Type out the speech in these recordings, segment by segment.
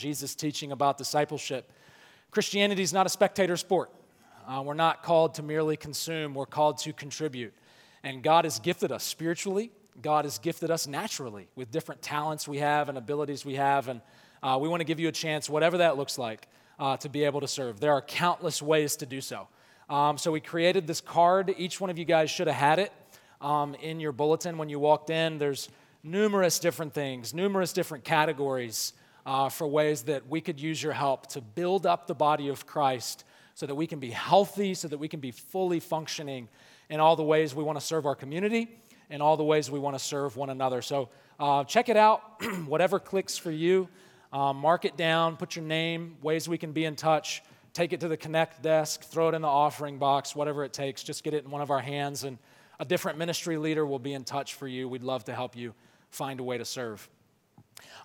Jesus' teaching about discipleship. Christianity is not a spectator sport. Uh, we're not called to merely consume, we're called to contribute. And God has gifted us spiritually, God has gifted us naturally with different talents we have and abilities we have. And uh, we want to give you a chance, whatever that looks like, uh, to be able to serve. There are countless ways to do so. Um, so we created this card. Each one of you guys should have had it um, in your bulletin when you walked in. There's numerous different things, numerous different categories uh, for ways that we could use your help to build up the body of Christ so that we can be healthy, so that we can be fully functioning in all the ways we want to serve our community and all the ways we want to serve one another. So uh, check it out, whatever clicks for you. Um, mark it down, put your name, ways we can be in touch, take it to the Connect desk, throw it in the offering box, whatever it takes. Just get it in one of our hands, and a different ministry leader will be in touch for you. We'd love to help you find a way to serve.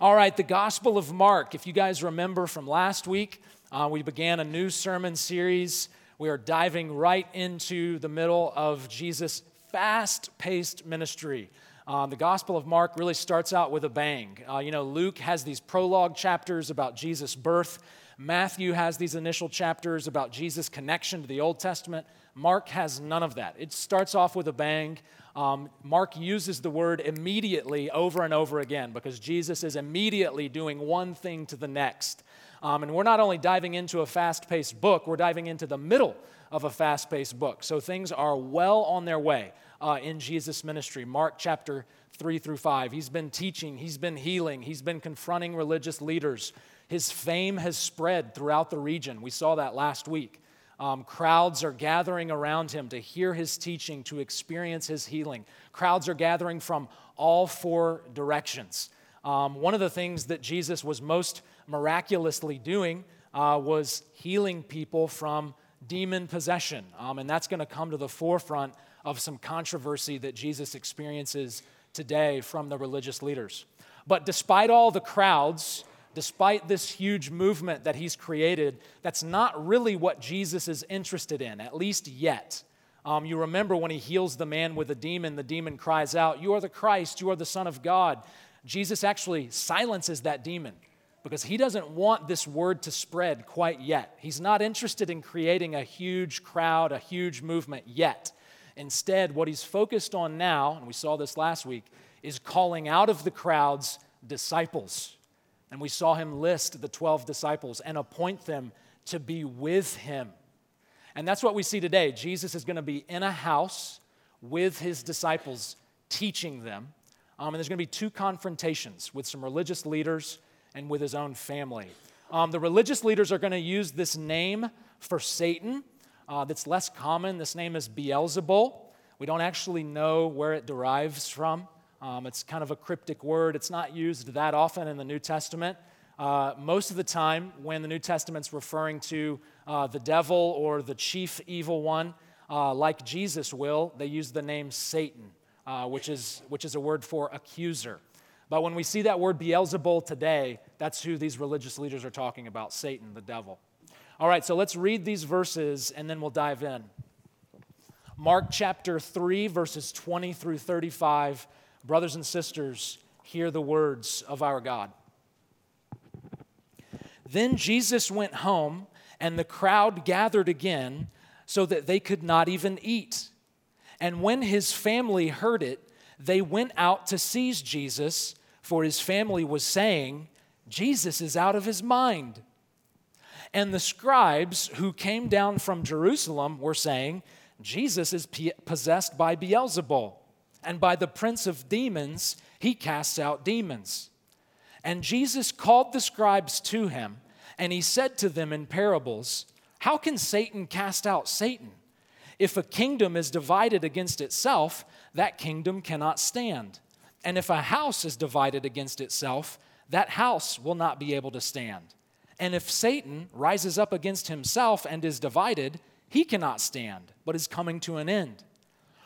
All right, the Gospel of Mark. If you guys remember from last week, uh, we began a new sermon series. We are diving right into the middle of Jesus' fast paced ministry. Uh, the Gospel of Mark really starts out with a bang. Uh, you know, Luke has these prologue chapters about Jesus' birth. Matthew has these initial chapters about Jesus' connection to the Old Testament. Mark has none of that. It starts off with a bang. Um, Mark uses the word immediately over and over again because Jesus is immediately doing one thing to the next. Um, and we're not only diving into a fast paced book, we're diving into the middle of a fast paced book. So things are well on their way uh, in Jesus' ministry. Mark chapter 3 through 5. He's been teaching, he's been healing, he's been confronting religious leaders. His fame has spread throughout the region. We saw that last week. Um, crowds are gathering around him to hear his teaching, to experience his healing. Crowds are gathering from all four directions. Um, one of the things that Jesus was most miraculously doing uh, was healing people from demon possession. Um, and that's going to come to the forefront of some controversy that Jesus experiences today from the religious leaders. But despite all the crowds, despite this huge movement that he's created, that's not really what Jesus is interested in, at least yet. Um, you remember when he heals the man with a demon, the demon cries out, You are the Christ, you are the Son of God. Jesus actually silences that demon because he doesn't want this word to spread quite yet. He's not interested in creating a huge crowd, a huge movement yet. Instead, what he's focused on now, and we saw this last week, is calling out of the crowds disciples. And we saw him list the 12 disciples and appoint them to be with him. And that's what we see today. Jesus is going to be in a house with his disciples, teaching them. Um, and there's going to be two confrontations with some religious leaders and with his own family. Um, the religious leaders are going to use this name for Satan uh, that's less common. This name is Beelzebul. We don't actually know where it derives from. Um, it's kind of a cryptic word. It's not used that often in the New Testament. Uh, most of the time, when the New Testament's referring to uh, the devil or the chief evil one, uh, like Jesus will, they use the name Satan, uh, which, is, which is a word for accuser. But when we see that word Beelzebul today, that's who these religious leaders are talking about Satan, the devil. All right, so let's read these verses and then we'll dive in. Mark chapter 3, verses 20 through 35. Brothers and sisters, hear the words of our God. Then Jesus went home, and the crowd gathered again so that they could not even eat. And when his family heard it, they went out to seize Jesus, for his family was saying, Jesus is out of his mind. And the scribes who came down from Jerusalem were saying, Jesus is possessed by Beelzebul, and by the prince of demons, he casts out demons. And Jesus called the scribes to him, and he said to them in parables, How can Satan cast out Satan? If a kingdom is divided against itself, that kingdom cannot stand. And if a house is divided against itself, that house will not be able to stand. And if Satan rises up against himself and is divided, he cannot stand, but is coming to an end.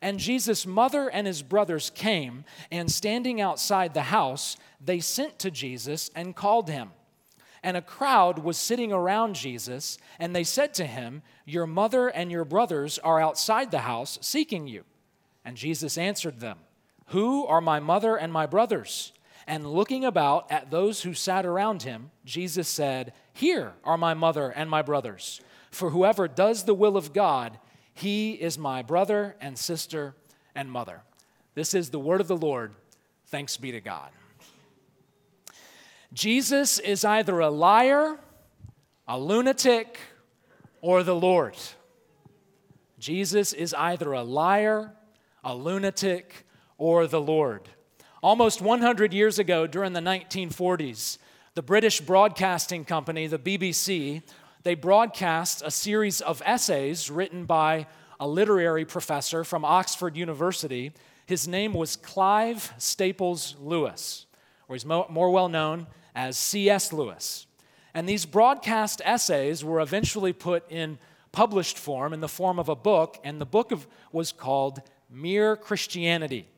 And Jesus' mother and his brothers came, and standing outside the house, they sent to Jesus and called him. And a crowd was sitting around Jesus, and they said to him, Your mother and your brothers are outside the house seeking you. And Jesus answered them, Who are my mother and my brothers? And looking about at those who sat around him, Jesus said, Here are my mother and my brothers. For whoever does the will of God, he is my brother and sister and mother. This is the word of the Lord. Thanks be to God. Jesus is either a liar, a lunatic, or the Lord. Jesus is either a liar, a lunatic, or the Lord. Almost 100 years ago, during the 1940s, the British Broadcasting Company, the BBC, they broadcast a series of essays written by a literary professor from Oxford University. His name was Clive Staples Lewis, or he's more well known as C.S. Lewis. And these broadcast essays were eventually put in published form in the form of a book, and the book of, was called Mere Christianity.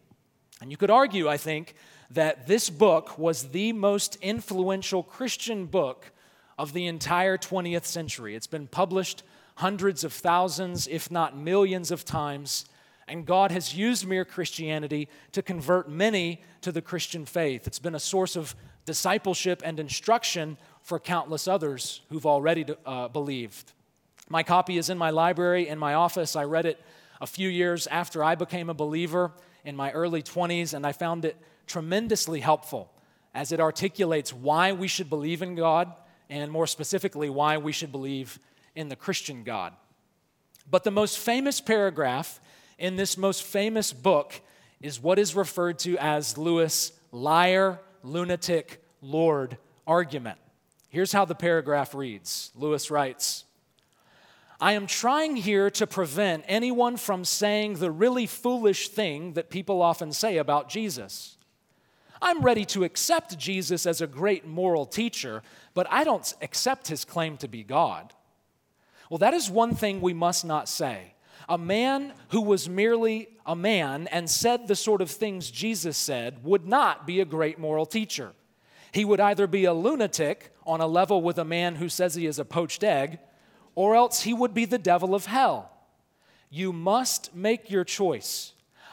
And you could argue, I think, that this book was the most influential Christian book of the entire 20th century. It's been published hundreds of thousands, if not millions of times, and God has used Mere Christianity to convert many to the Christian faith. It's been a source of discipleship and instruction for countless others who've already uh, believed. My copy is in my library in my office. I read it a few years after I became a believer in my early 20s, and I found it tremendously helpful as it articulates why we should believe in God and more specifically, why we should believe in the Christian God. But the most famous paragraph in this most famous book is what is referred to as Lewis' liar, lunatic, Lord argument. Here's how the paragraph reads Lewis writes, I am trying here to prevent anyone from saying the really foolish thing that people often say about Jesus. I'm ready to accept Jesus as a great moral teacher, but I don't accept his claim to be God. Well, that is one thing we must not say. A man who was merely a man and said the sort of things Jesus said would not be a great moral teacher. He would either be a lunatic on a level with a man who says he is a poached egg, or else he would be the devil of hell. You must make your choice.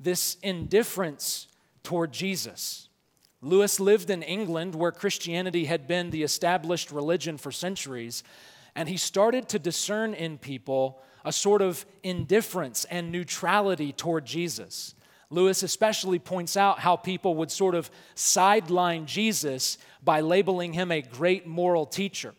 this indifference toward Jesus. Lewis lived in England where Christianity had been the established religion for centuries, and he started to discern in people a sort of indifference and neutrality toward Jesus. Lewis especially points out how people would sort of sideline Jesus by labeling him a great moral teacher.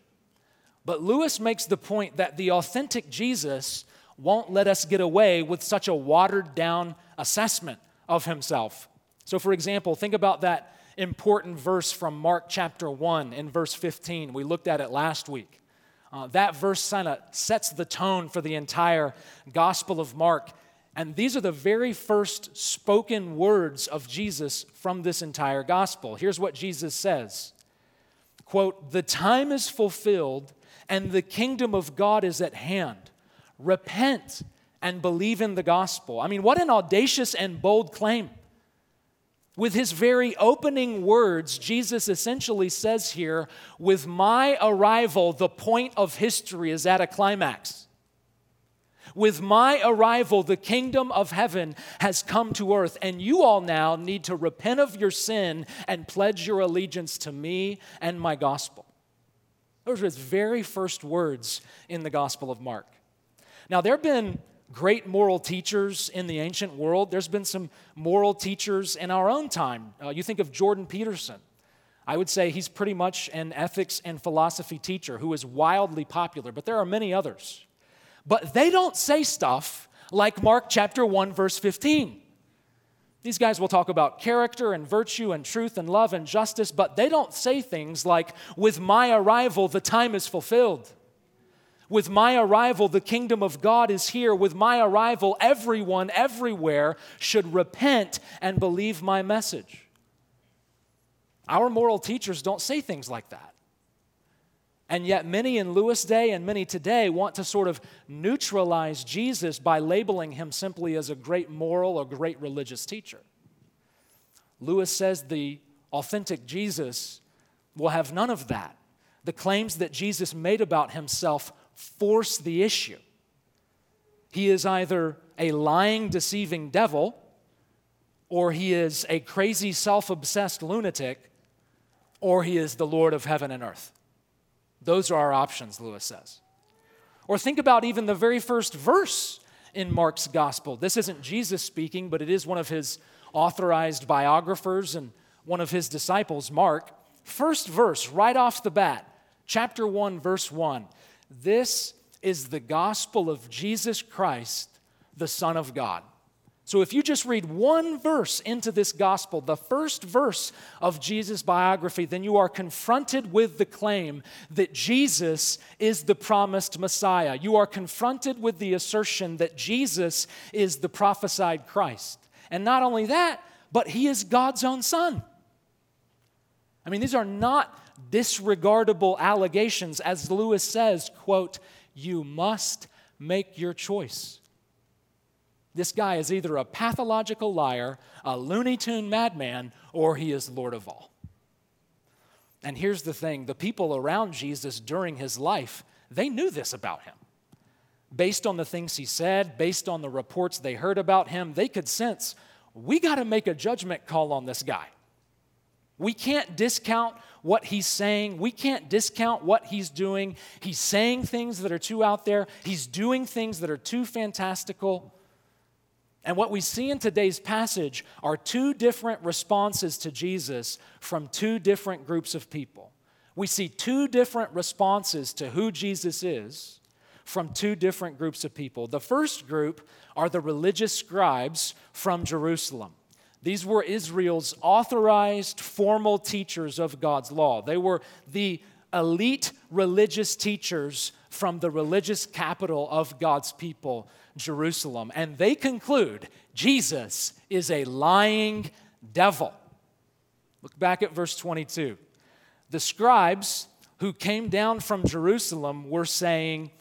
But Lewis makes the point that the authentic Jesus won't let us get away with such a watered down assessment of himself. So, for example, think about that important verse from Mark chapter 1 in verse 15. We looked at it last week. Uh, that verse kind of sets the tone for the entire Gospel of Mark. And these are the very first spoken words of Jesus from this entire gospel. Here's what Jesus says quote, The time is fulfilled and the kingdom of God is at hand. Repent and believe in the gospel. I mean, what an audacious and bold claim. With his very opening words, Jesus essentially says here, with my arrival, the point of history is at a climax. With my arrival, the kingdom of heaven has come to earth, and you all now need to repent of your sin and pledge your allegiance to me and my gospel. Those are his very first words in the Gospel of Mark. Now, there have been great moral teachers in the ancient world. There's been some moral teachers in our own time. Uh, you think of Jordan Peterson. I would say he's pretty much an ethics and philosophy teacher who is wildly popular, but there are many others. But they don't say stuff like Mark chapter 1, verse 15. These guys will talk about character and virtue and truth and love and justice, but they don't say things like, With my arrival, the time is fulfilled. With my arrival, the kingdom of God is here. With my arrival, everyone, everywhere should repent and believe my message. Our moral teachers don't say things like that. And yet, many in Lewis' day and many today want to sort of neutralize Jesus by labeling him simply as a great moral or great religious teacher. Lewis says the authentic Jesus will have none of that. The claims that Jesus made about himself force the issue. He is either a lying, deceiving devil, or he is a crazy, self obsessed lunatic, or he is the Lord of heaven and earth. Those are our options, Lewis says. Or think about even the very first verse in Mark's gospel. This isn't Jesus speaking, but it is one of his authorized biographers and one of his disciples, Mark. First verse, right off the bat, chapter 1, verse 1. This is the gospel of Jesus Christ, the Son of God. So if you just read one verse into this gospel, the first verse of Jesus' biography, then you are confronted with the claim that Jesus is the promised Messiah. You are confronted with the assertion that Jesus is the prophesied Christ. And not only that, but he is God's own son. I mean, these are not disregardable allegations. As Lewis says, quote, you must make your choice. This guy is either a pathological liar, a Looney Tune madman, or he is Lord of all. And here's the thing the people around Jesus during his life, they knew this about him. Based on the things he said, based on the reports they heard about him, they could sense we got to make a judgment call on this guy. We can't discount what he's saying. We can't discount what he's doing. He's saying things that are too out there, he's doing things that are too fantastical. And what we see in today's passage are two different responses to Jesus from two different groups of people. We see two different responses to who Jesus is from two different groups of people. The first group are the religious scribes from Jerusalem. These were Israel's authorized formal teachers of God's law. They were the elite religious teachers from the religious capital of God's people, Jerusalem. And they conclude Jesus is a lying devil. Look back at verse 22. The scribes who came down from Jerusalem were saying,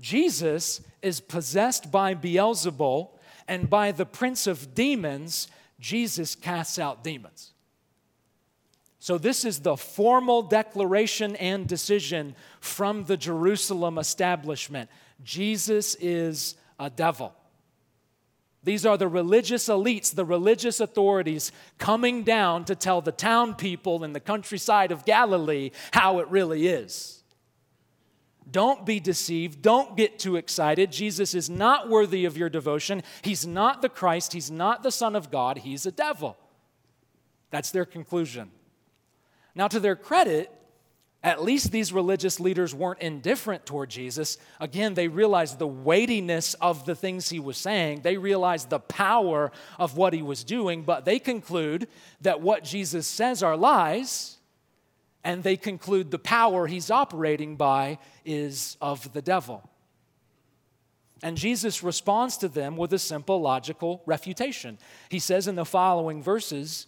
Jesus is possessed by Beelzebul, and by the prince of demons, Jesus casts out demons. So, this is the formal declaration and decision from the Jerusalem establishment Jesus is a devil. These are the religious elites, the religious authorities coming down to tell the town people in the countryside of Galilee how it really is. Don't be deceived. Don't get too excited. Jesus is not worthy of your devotion. He's not the Christ. He's not the Son of God. He's a devil. That's their conclusion. Now, to their credit, at least these religious leaders weren't indifferent toward Jesus. Again, they realized the weightiness of the things he was saying, they realized the power of what he was doing, but they conclude that what Jesus says are lies and they conclude the power he's operating by is of the devil. And Jesus responds to them with a simple logical refutation. He says in the following verses,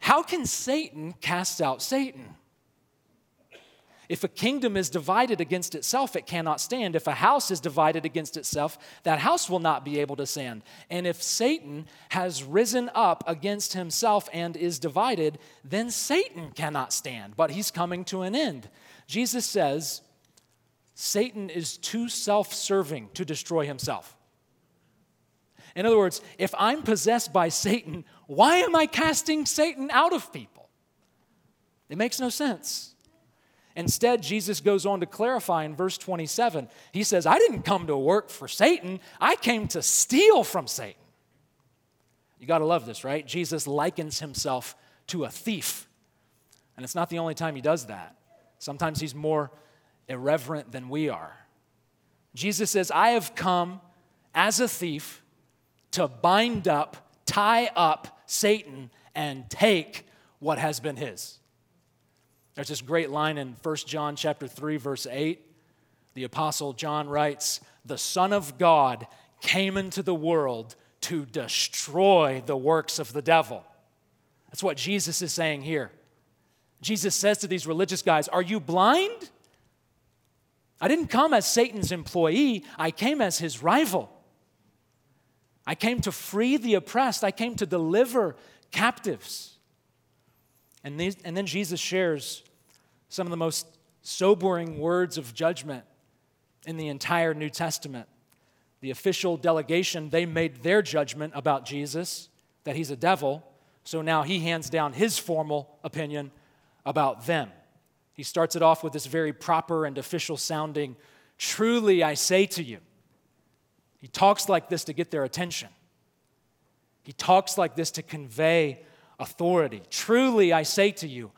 How can Satan cast out Satan? If a kingdom is divided against itself, it cannot stand. If a house is divided against itself, that house will not be able to stand. And if Satan has risen up against himself and is divided, then Satan cannot stand, but he's coming to an end. Jesus says, Satan is too self serving to destroy himself. In other words, if I'm possessed by Satan, why am I casting Satan out of people? It makes no sense. Instead, Jesus goes on to clarify in verse 27. He says, I didn't come to work for Satan, I came to steal from Satan. You got to love this, right? Jesus likens himself to a thief. And it's not the only time he does that. Sometimes he's more irreverent than we are. Jesus says, I have come as a thief to bind up, tie up Satan, and take what has been his. There's this great line in 1 John chapter 3 verse 8. The apostle John writes, "The Son of God came into the world to destroy the works of the devil." That's what Jesus is saying here. Jesus says to these religious guys, "Are you blind? I didn't come as Satan's employee, I came as his rival. I came to free the oppressed, I came to deliver captives. And, these, and then Jesus shares some of the most sobering words of judgment in the entire New Testament. The official delegation, they made their judgment about Jesus, that he's a devil. So now he hands down his formal opinion about them. He starts it off with this very proper and official sounding, Truly I say to you. He talks like this to get their attention. He talks like this to convey authority. Truly I say to you,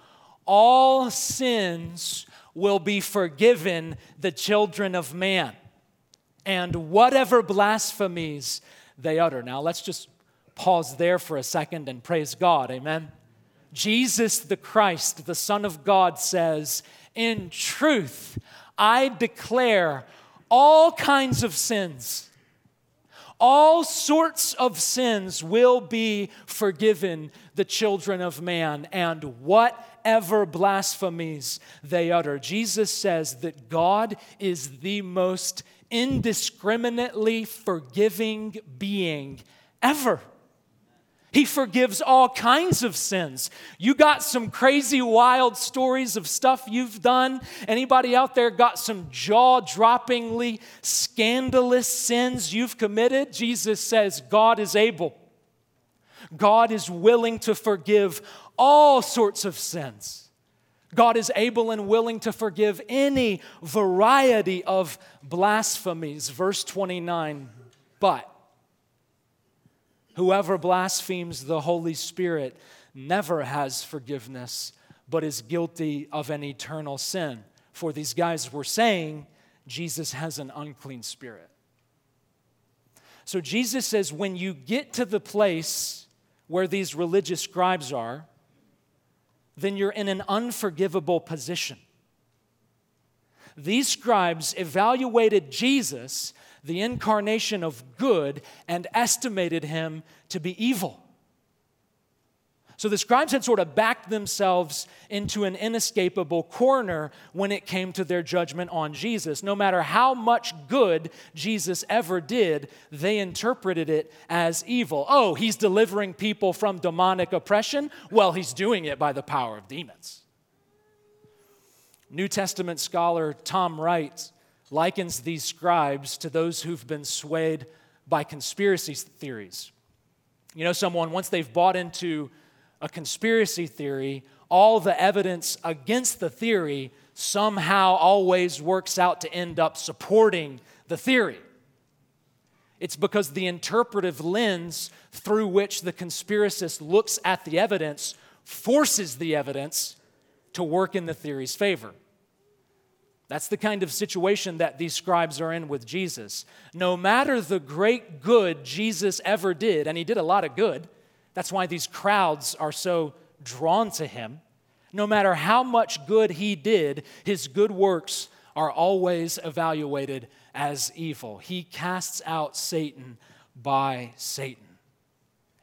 all sins will be forgiven the children of man, and whatever blasphemies they utter. Now let's just pause there for a second and praise God. Amen. Jesus the Christ, the Son of God, says, In truth, I declare all kinds of sins. All sorts of sins will be forgiven the children of man, and whatever blasphemies they utter. Jesus says that God is the most indiscriminately forgiving being ever. He forgives all kinds of sins. You got some crazy wild stories of stuff you've done? Anybody out there got some jaw-droppingly scandalous sins you've committed? Jesus says God is able. God is willing to forgive all sorts of sins. God is able and willing to forgive any variety of blasphemies. Verse 29, but Whoever blasphemes the Holy Spirit never has forgiveness, but is guilty of an eternal sin. For these guys were saying Jesus has an unclean spirit. So Jesus says, when you get to the place where these religious scribes are, then you're in an unforgivable position. These scribes evaluated Jesus the incarnation of good and estimated him to be evil. So the scribes had sort of backed themselves into an inescapable corner when it came to their judgment on Jesus. No matter how much good Jesus ever did, they interpreted it as evil. Oh, he's delivering people from demonic oppression? Well, he's doing it by the power of demons. New Testament scholar Tom Wright likens these scribes to those who've been swayed by conspiracy theories. You know, someone, once they've bought into a conspiracy theory, all the evidence against the theory somehow always works out to end up supporting the theory. It's because the interpretive lens through which the conspiracist looks at the evidence forces the evidence to work in the theory's favor. That's the kind of situation that these scribes are in with Jesus. No matter the great good Jesus ever did, and he did a lot of good, that's why these crowds are so drawn to him. No matter how much good he did, his good works are always evaluated as evil. He casts out Satan by Satan.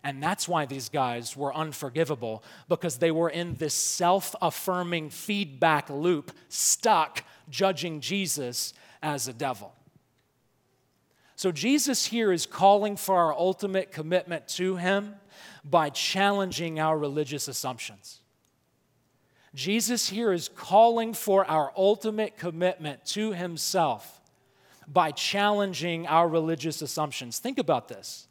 And that's why these guys were unforgivable, because they were in this self affirming feedback loop, stuck judging Jesus as a devil. So, Jesus here is calling for our ultimate commitment to Him by challenging our religious assumptions. Jesus here is calling for our ultimate commitment to Himself by challenging our religious assumptions. Think about this.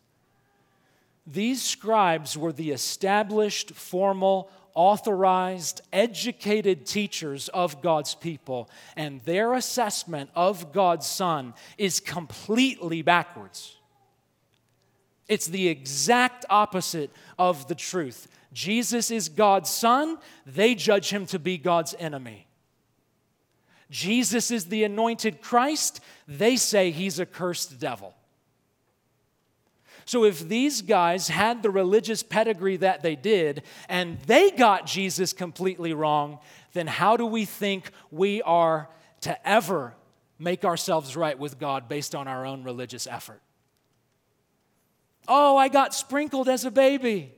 These scribes were the established, formal, authorized, educated teachers of God's people, and their assessment of God's Son is completely backwards. It's the exact opposite of the truth. Jesus is God's son, they judge him to be God's enemy. Jesus is the anointed Christ, they say he's a cursed devil. So, if these guys had the religious pedigree that they did and they got Jesus completely wrong, then how do we think we are to ever make ourselves right with God based on our own religious effort? Oh, I got sprinkled as a baby.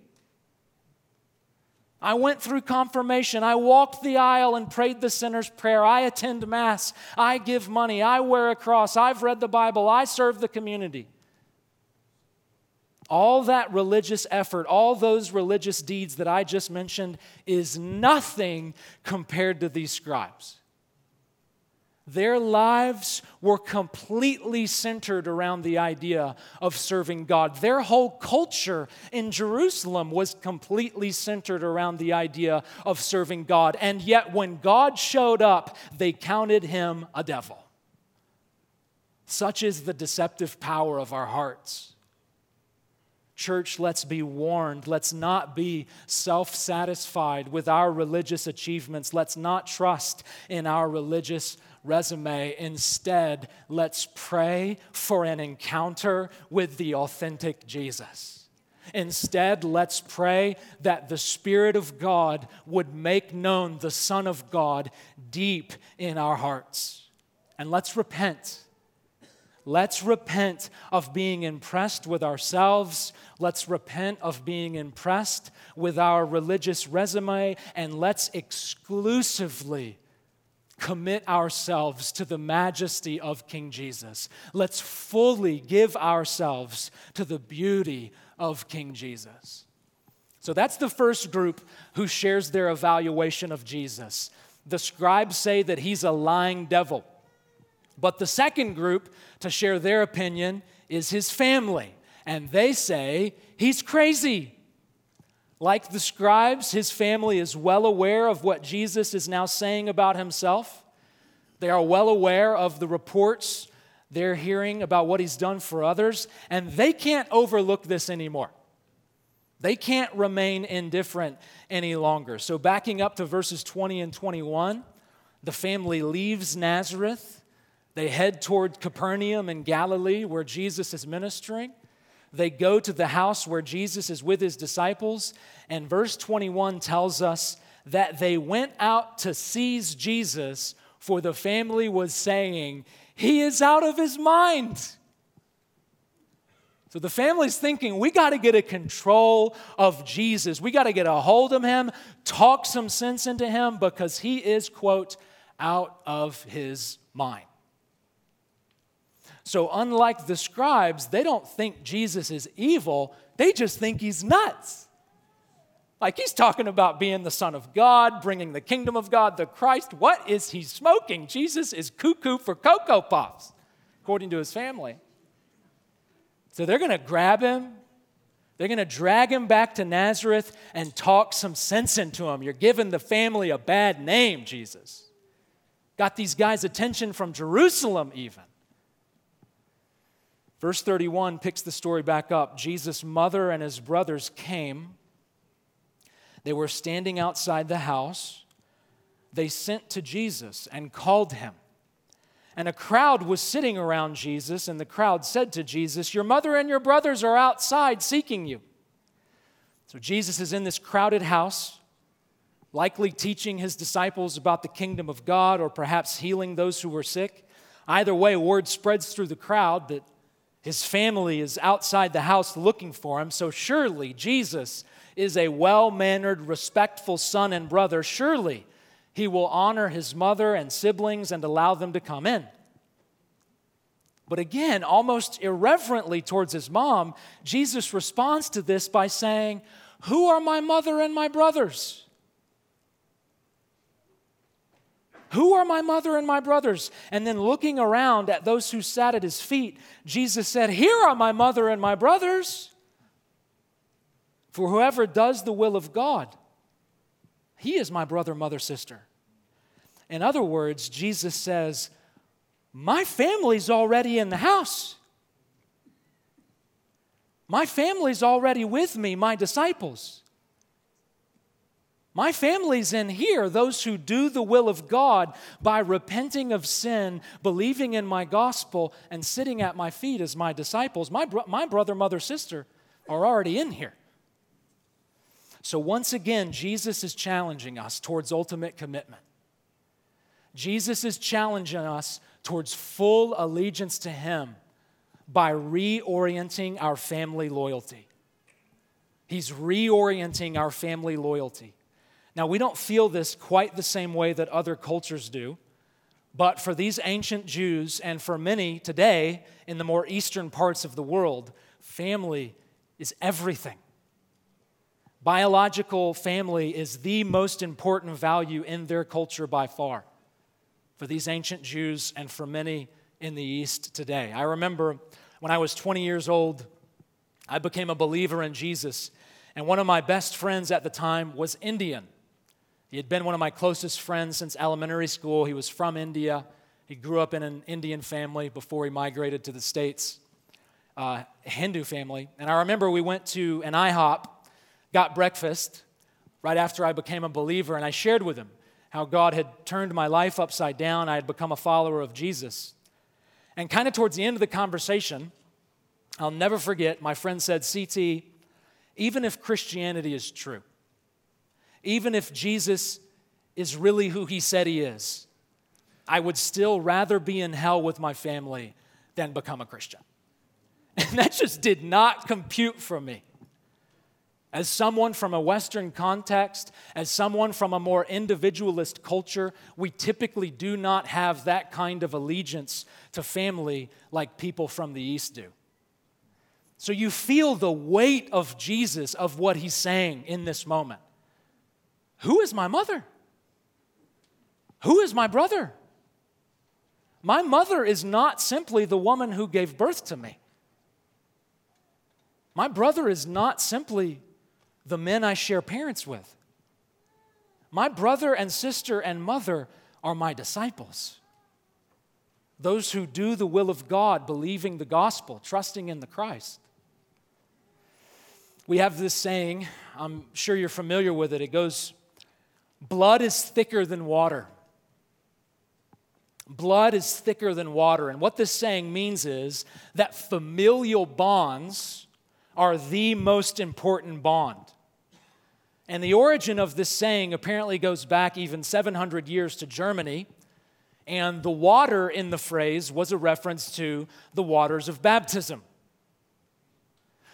I went through confirmation. I walked the aisle and prayed the sinner's prayer. I attend Mass. I give money. I wear a cross. I've read the Bible. I serve the community. All that religious effort, all those religious deeds that I just mentioned, is nothing compared to these scribes. Their lives were completely centered around the idea of serving God. Their whole culture in Jerusalem was completely centered around the idea of serving God. And yet, when God showed up, they counted him a devil. Such is the deceptive power of our hearts. Church, let's be warned. Let's not be self satisfied with our religious achievements. Let's not trust in our religious resume. Instead, let's pray for an encounter with the authentic Jesus. Instead, let's pray that the Spirit of God would make known the Son of God deep in our hearts. And let's repent Let's repent of being impressed with ourselves. Let's repent of being impressed with our religious resume. And let's exclusively commit ourselves to the majesty of King Jesus. Let's fully give ourselves to the beauty of King Jesus. So that's the first group who shares their evaluation of Jesus. The scribes say that he's a lying devil. But the second group to share their opinion is his family. And they say he's crazy. Like the scribes, his family is well aware of what Jesus is now saying about himself. They are well aware of the reports they're hearing about what he's done for others, and they can't overlook this anymore. They can't remain indifferent any longer. So, backing up to verses 20 and 21, the family leaves Nazareth they head toward Capernaum in Galilee, where Jesus is ministering. They go to the house where Jesus is with his disciples. And verse 21 tells us that they went out to seize Jesus, for the family was saying, He is out of his mind. So the family's thinking, we got to get a control of Jesus. We got to get a hold of him, talk some sense into him, because he is, quote, out of his mind. So, unlike the scribes, they don't think Jesus is evil, they just think he's nuts. Like he's talking about being the Son of God, bringing the kingdom of God, the Christ. What is he smoking? Jesus is cuckoo for Cocoa Pops, according to his family. So they're going to grab him, they're going to drag him back to Nazareth and talk some sense into him. You're giving the family a bad name, Jesus. Got these guys' attention from Jerusalem, even. Verse 31 picks the story back up. Jesus' mother and his brothers came. They were standing outside the house. They sent to Jesus and called him. And a crowd was sitting around Jesus, and the crowd said to Jesus, Your mother and your brothers are outside seeking you. So Jesus is in this crowded house, likely teaching his disciples about the kingdom of God or perhaps healing those who were sick. Either way, word spreads through the crowd that his family is outside the house looking for him, so surely Jesus is a well mannered, respectful son and brother. Surely he will honor his mother and siblings and allow them to come in. But again, almost irreverently towards his mom, Jesus responds to this by saying, Who are my mother and my brothers? Who are my mother and my brothers? And then looking around at those who sat at his feet, Jesus said, Here are my mother and my brothers. For whoever does the will of God, he is my brother, mother, sister. In other words, Jesus says, My family's already in the house. My family's already with me, my disciples. My family's in here, those who do the will of God by repenting of sin, believing in my gospel, and sitting at my feet as my disciples. My, bro- my brother, mother, sister are already in here. So, once again, Jesus is challenging us towards ultimate commitment. Jesus is challenging us towards full allegiance to Him by reorienting our family loyalty. He's reorienting our family loyalty. Now, we don't feel this quite the same way that other cultures do, but for these ancient Jews and for many today in the more eastern parts of the world, family is everything. Biological family is the most important value in their culture by far for these ancient Jews and for many in the East today. I remember when I was 20 years old, I became a believer in Jesus, and one of my best friends at the time was Indian. He had been one of my closest friends since elementary school. He was from India. He grew up in an Indian family before he migrated to the States, uh, Hindu family. And I remember we went to an IHOP, got breakfast right after I became a believer, and I shared with him how God had turned my life upside down. I had become a follower of Jesus. And kind of towards the end of the conversation, I'll never forget, my friend said, CT, even if Christianity is true, even if Jesus is really who he said he is, I would still rather be in hell with my family than become a Christian. And that just did not compute for me. As someone from a Western context, as someone from a more individualist culture, we typically do not have that kind of allegiance to family like people from the East do. So you feel the weight of Jesus, of what he's saying in this moment. Who is my mother? Who is my brother? My mother is not simply the woman who gave birth to me. My brother is not simply the men I share parents with. My brother and sister and mother are my disciples. Those who do the will of God, believing the gospel, trusting in the Christ. We have this saying, I'm sure you're familiar with it. It goes, Blood is thicker than water. Blood is thicker than water. And what this saying means is that familial bonds are the most important bond. And the origin of this saying apparently goes back even 700 years to Germany. And the water in the phrase was a reference to the waters of baptism.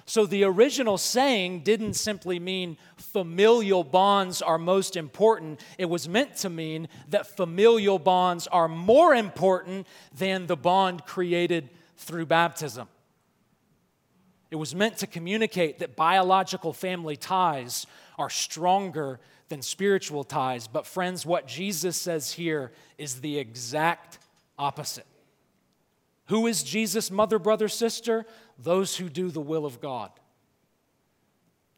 So the original saying didn't simply mean familial bonds are most important. It was meant to mean that familial bonds are more important than the bond created through baptism. It was meant to communicate that biological family ties are stronger than spiritual ties. But, friends, what Jesus says here is the exact opposite. Who is Jesus' mother, brother, sister? Those who do the will of God.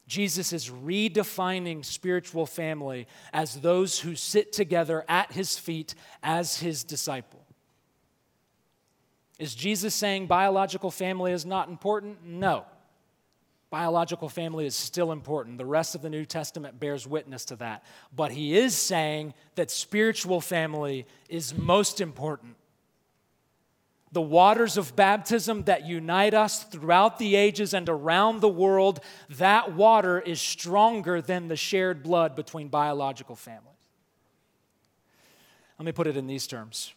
Jesus is redefining spiritual family as those who sit together at his feet as his disciple. Is Jesus saying biological family is not important? No. Biological family is still important. The rest of the New Testament bears witness to that. But he is saying that spiritual family is most important the waters of baptism that unite us throughout the ages and around the world, that water is stronger than the shared blood between biological families. Let me put it in these terms.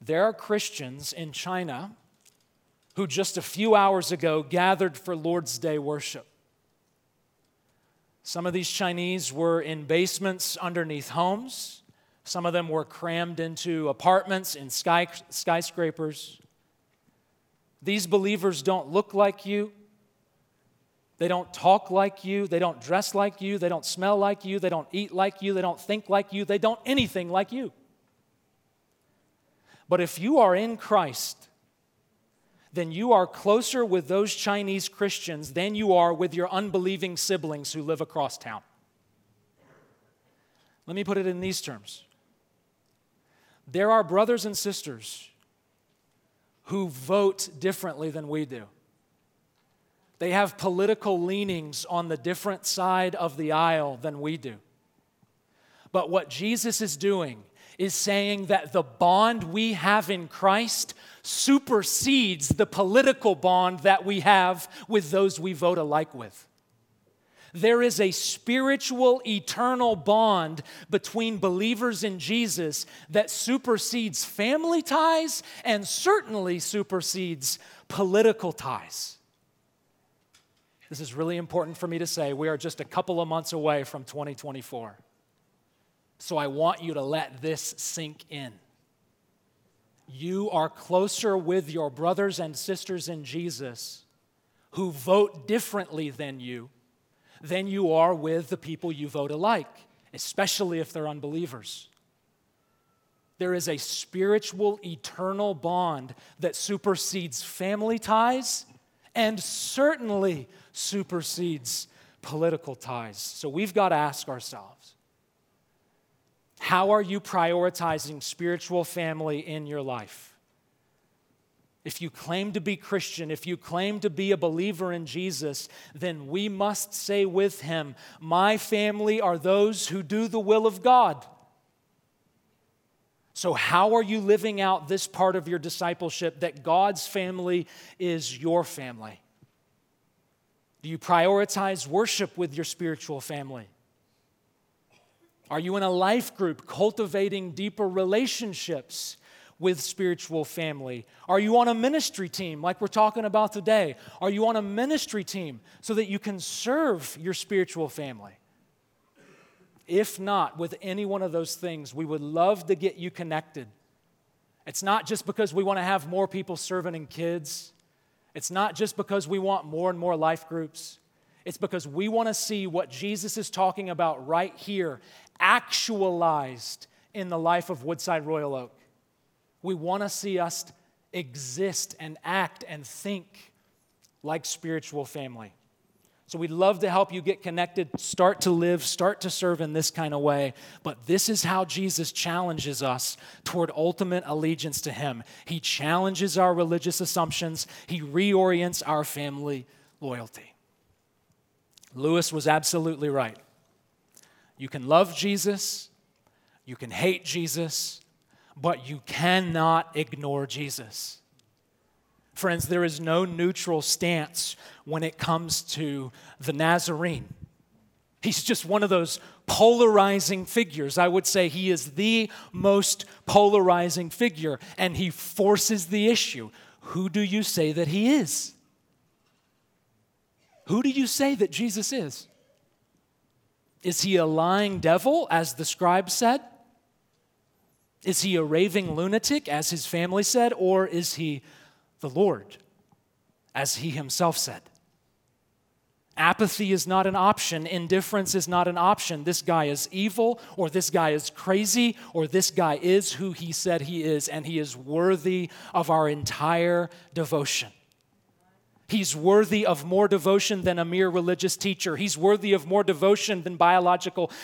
There are Christians in China who just a few hours ago gathered for Lord's Day worship. Some of these Chinese were in basements underneath homes. Some of them were crammed into apartments in sky, skyscrapers. These believers don't look like you. They don't talk like you. They don't dress like you. They don't smell like you. They don't eat like you. They don't think like you. They don't anything like you. But if you are in Christ, then you are closer with those Chinese Christians than you are with your unbelieving siblings who live across town. Let me put it in these terms there are brothers and sisters who vote differently than we do. They have political leanings on the different side of the aisle than we do. But what Jesus is doing is saying that the bond we have in Christ supersedes the political bond that we have with those we vote alike with. There is a spiritual, eternal bond between believers in Jesus that supersedes family ties and certainly supersedes political ties. This is really important for me to say. We are just a couple of months away from 2024. So I want you to let this sink in. You are closer with your brothers and sisters in Jesus who vote differently than you than you are with the people you vote alike, especially if they're unbelievers. There is a spiritual, eternal bond that supersedes family ties and certainly supersedes political ties. So we've got to ask ourselves how are you prioritizing spiritual family in your life? If you claim to be Christian, if you claim to be a believer in Jesus, then we must say with him, My family are those who do the will of God. So, how are you living out this part of your discipleship that God's family is your family? Do you prioritize worship with your spiritual family? Are you in a life group cultivating deeper relationships with spiritual family? Are you on a ministry team like we're talking about today? Are you on a ministry team so that you can serve your spiritual family? If not, with any one of those things, we would love to get you connected. It's not just because we want to have more people serving in kids. It's not just because we want more and more life groups. It's because we want to see what Jesus is talking about right here actualized in the life of Woodside Royal Oak. We want to see us exist and act and think like spiritual family. So we'd love to help you get connected, start to live, start to serve in this kind of way. But this is how Jesus challenges us toward ultimate allegiance to Him. He challenges our religious assumptions, He reorients our family loyalty. Lewis was absolutely right. You can love Jesus, you can hate Jesus, but you cannot ignore Jesus. Friends, there is no neutral stance when it comes to the Nazarene. He's just one of those polarizing figures. I would say he is the most polarizing figure, and he forces the issue. Who do you say that he is? Who do you say that Jesus is? Is he a lying devil, as the scribe said? Is he a raving lunatic, as his family said, or is he the Lord, as he himself said? Apathy is not an option. Indifference is not an option. This guy is evil, or this guy is crazy, or this guy is who he said he is, and he is worthy of our entire devotion. He's worthy of more devotion than a mere religious teacher. He's worthy of more devotion than biological